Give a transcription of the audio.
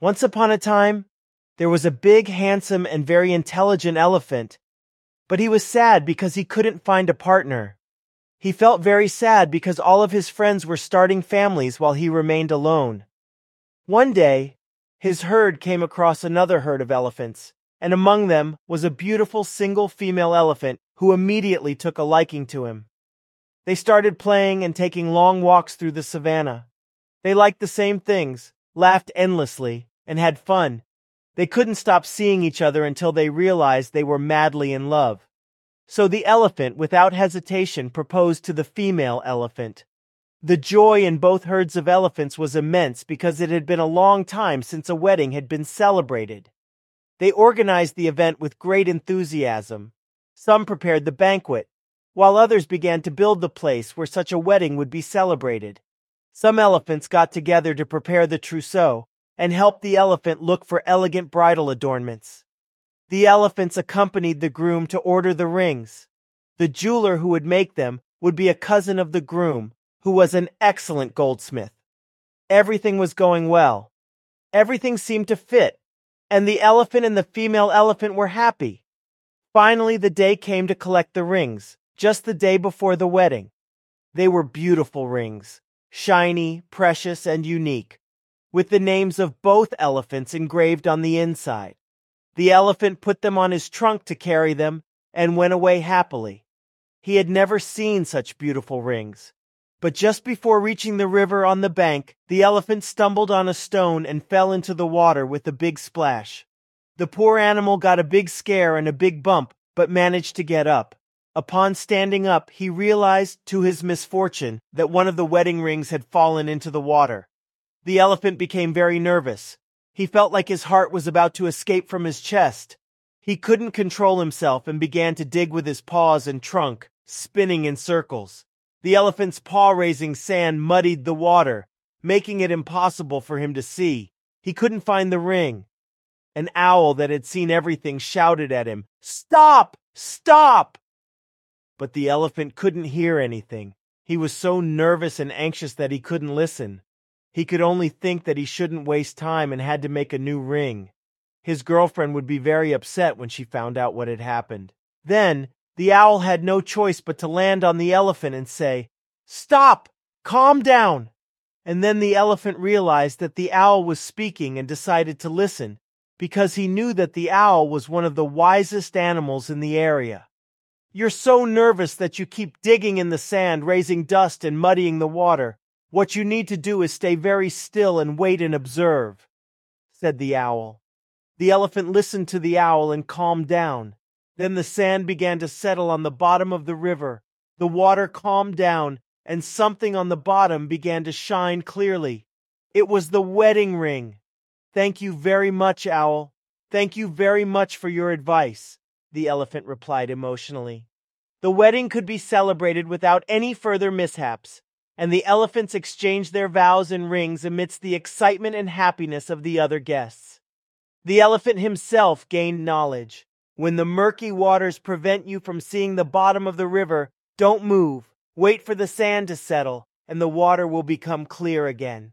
Once upon a time, there was a big, handsome, and very intelligent elephant, but he was sad because he couldn't find a partner. He felt very sad because all of his friends were starting families while he remained alone. One day, his herd came across another herd of elephants, and among them was a beautiful single female elephant who immediately took a liking to him. They started playing and taking long walks through the savannah. They liked the same things, laughed endlessly, and had fun. They couldn't stop seeing each other until they realized they were madly in love. So the elephant, without hesitation, proposed to the female elephant. The joy in both herds of elephants was immense because it had been a long time since a wedding had been celebrated. They organized the event with great enthusiasm. Some prepared the banquet, while others began to build the place where such a wedding would be celebrated. Some elephants got together to prepare the trousseau and helped the elephant look for elegant bridal adornments. The elephants accompanied the groom to order the rings. The jeweler who would make them would be a cousin of the groom, who was an excellent goldsmith. Everything was going well. Everything seemed to fit, and the elephant and the female elephant were happy. Finally, the day came to collect the rings, just the day before the wedding. They were beautiful rings, shiny, precious, and unique, with the names of both elephants engraved on the inside. The elephant put them on his trunk to carry them and went away happily. He had never seen such beautiful rings. But just before reaching the river on the bank, the elephant stumbled on a stone and fell into the water with a big splash. The poor animal got a big scare and a big bump, but managed to get up. Upon standing up, he realized, to his misfortune, that one of the wedding rings had fallen into the water. The elephant became very nervous. He felt like his heart was about to escape from his chest. He couldn't control himself and began to dig with his paws and trunk, spinning in circles. The elephant's paw-raising sand muddied the water, making it impossible for him to see. He couldn't find the ring. An owl that had seen everything shouted at him, Stop! Stop! But the elephant couldn't hear anything. He was so nervous and anxious that he couldn't listen. He could only think that he shouldn't waste time and had to make a new ring. His girlfriend would be very upset when she found out what had happened. Then, the owl had no choice but to land on the elephant and say, Stop! Calm down! And then the elephant realized that the owl was speaking and decided to listen, because he knew that the owl was one of the wisest animals in the area. You're so nervous that you keep digging in the sand, raising dust and muddying the water. What you need to do is stay very still and wait and observe, said the owl. The elephant listened to the owl and calmed down. Then the sand began to settle on the bottom of the river. The water calmed down, and something on the bottom began to shine clearly. It was the wedding ring. Thank you very much, Owl. Thank you very much for your advice the elephant replied emotionally. The wedding could be celebrated without any further mishaps, and the elephants exchanged their vows and rings amidst the excitement and happiness of the other guests. The elephant himself gained knowledge. When the murky waters prevent you from seeing the bottom of the river, don't move. Wait for the sand to settle, and the water will become clear again.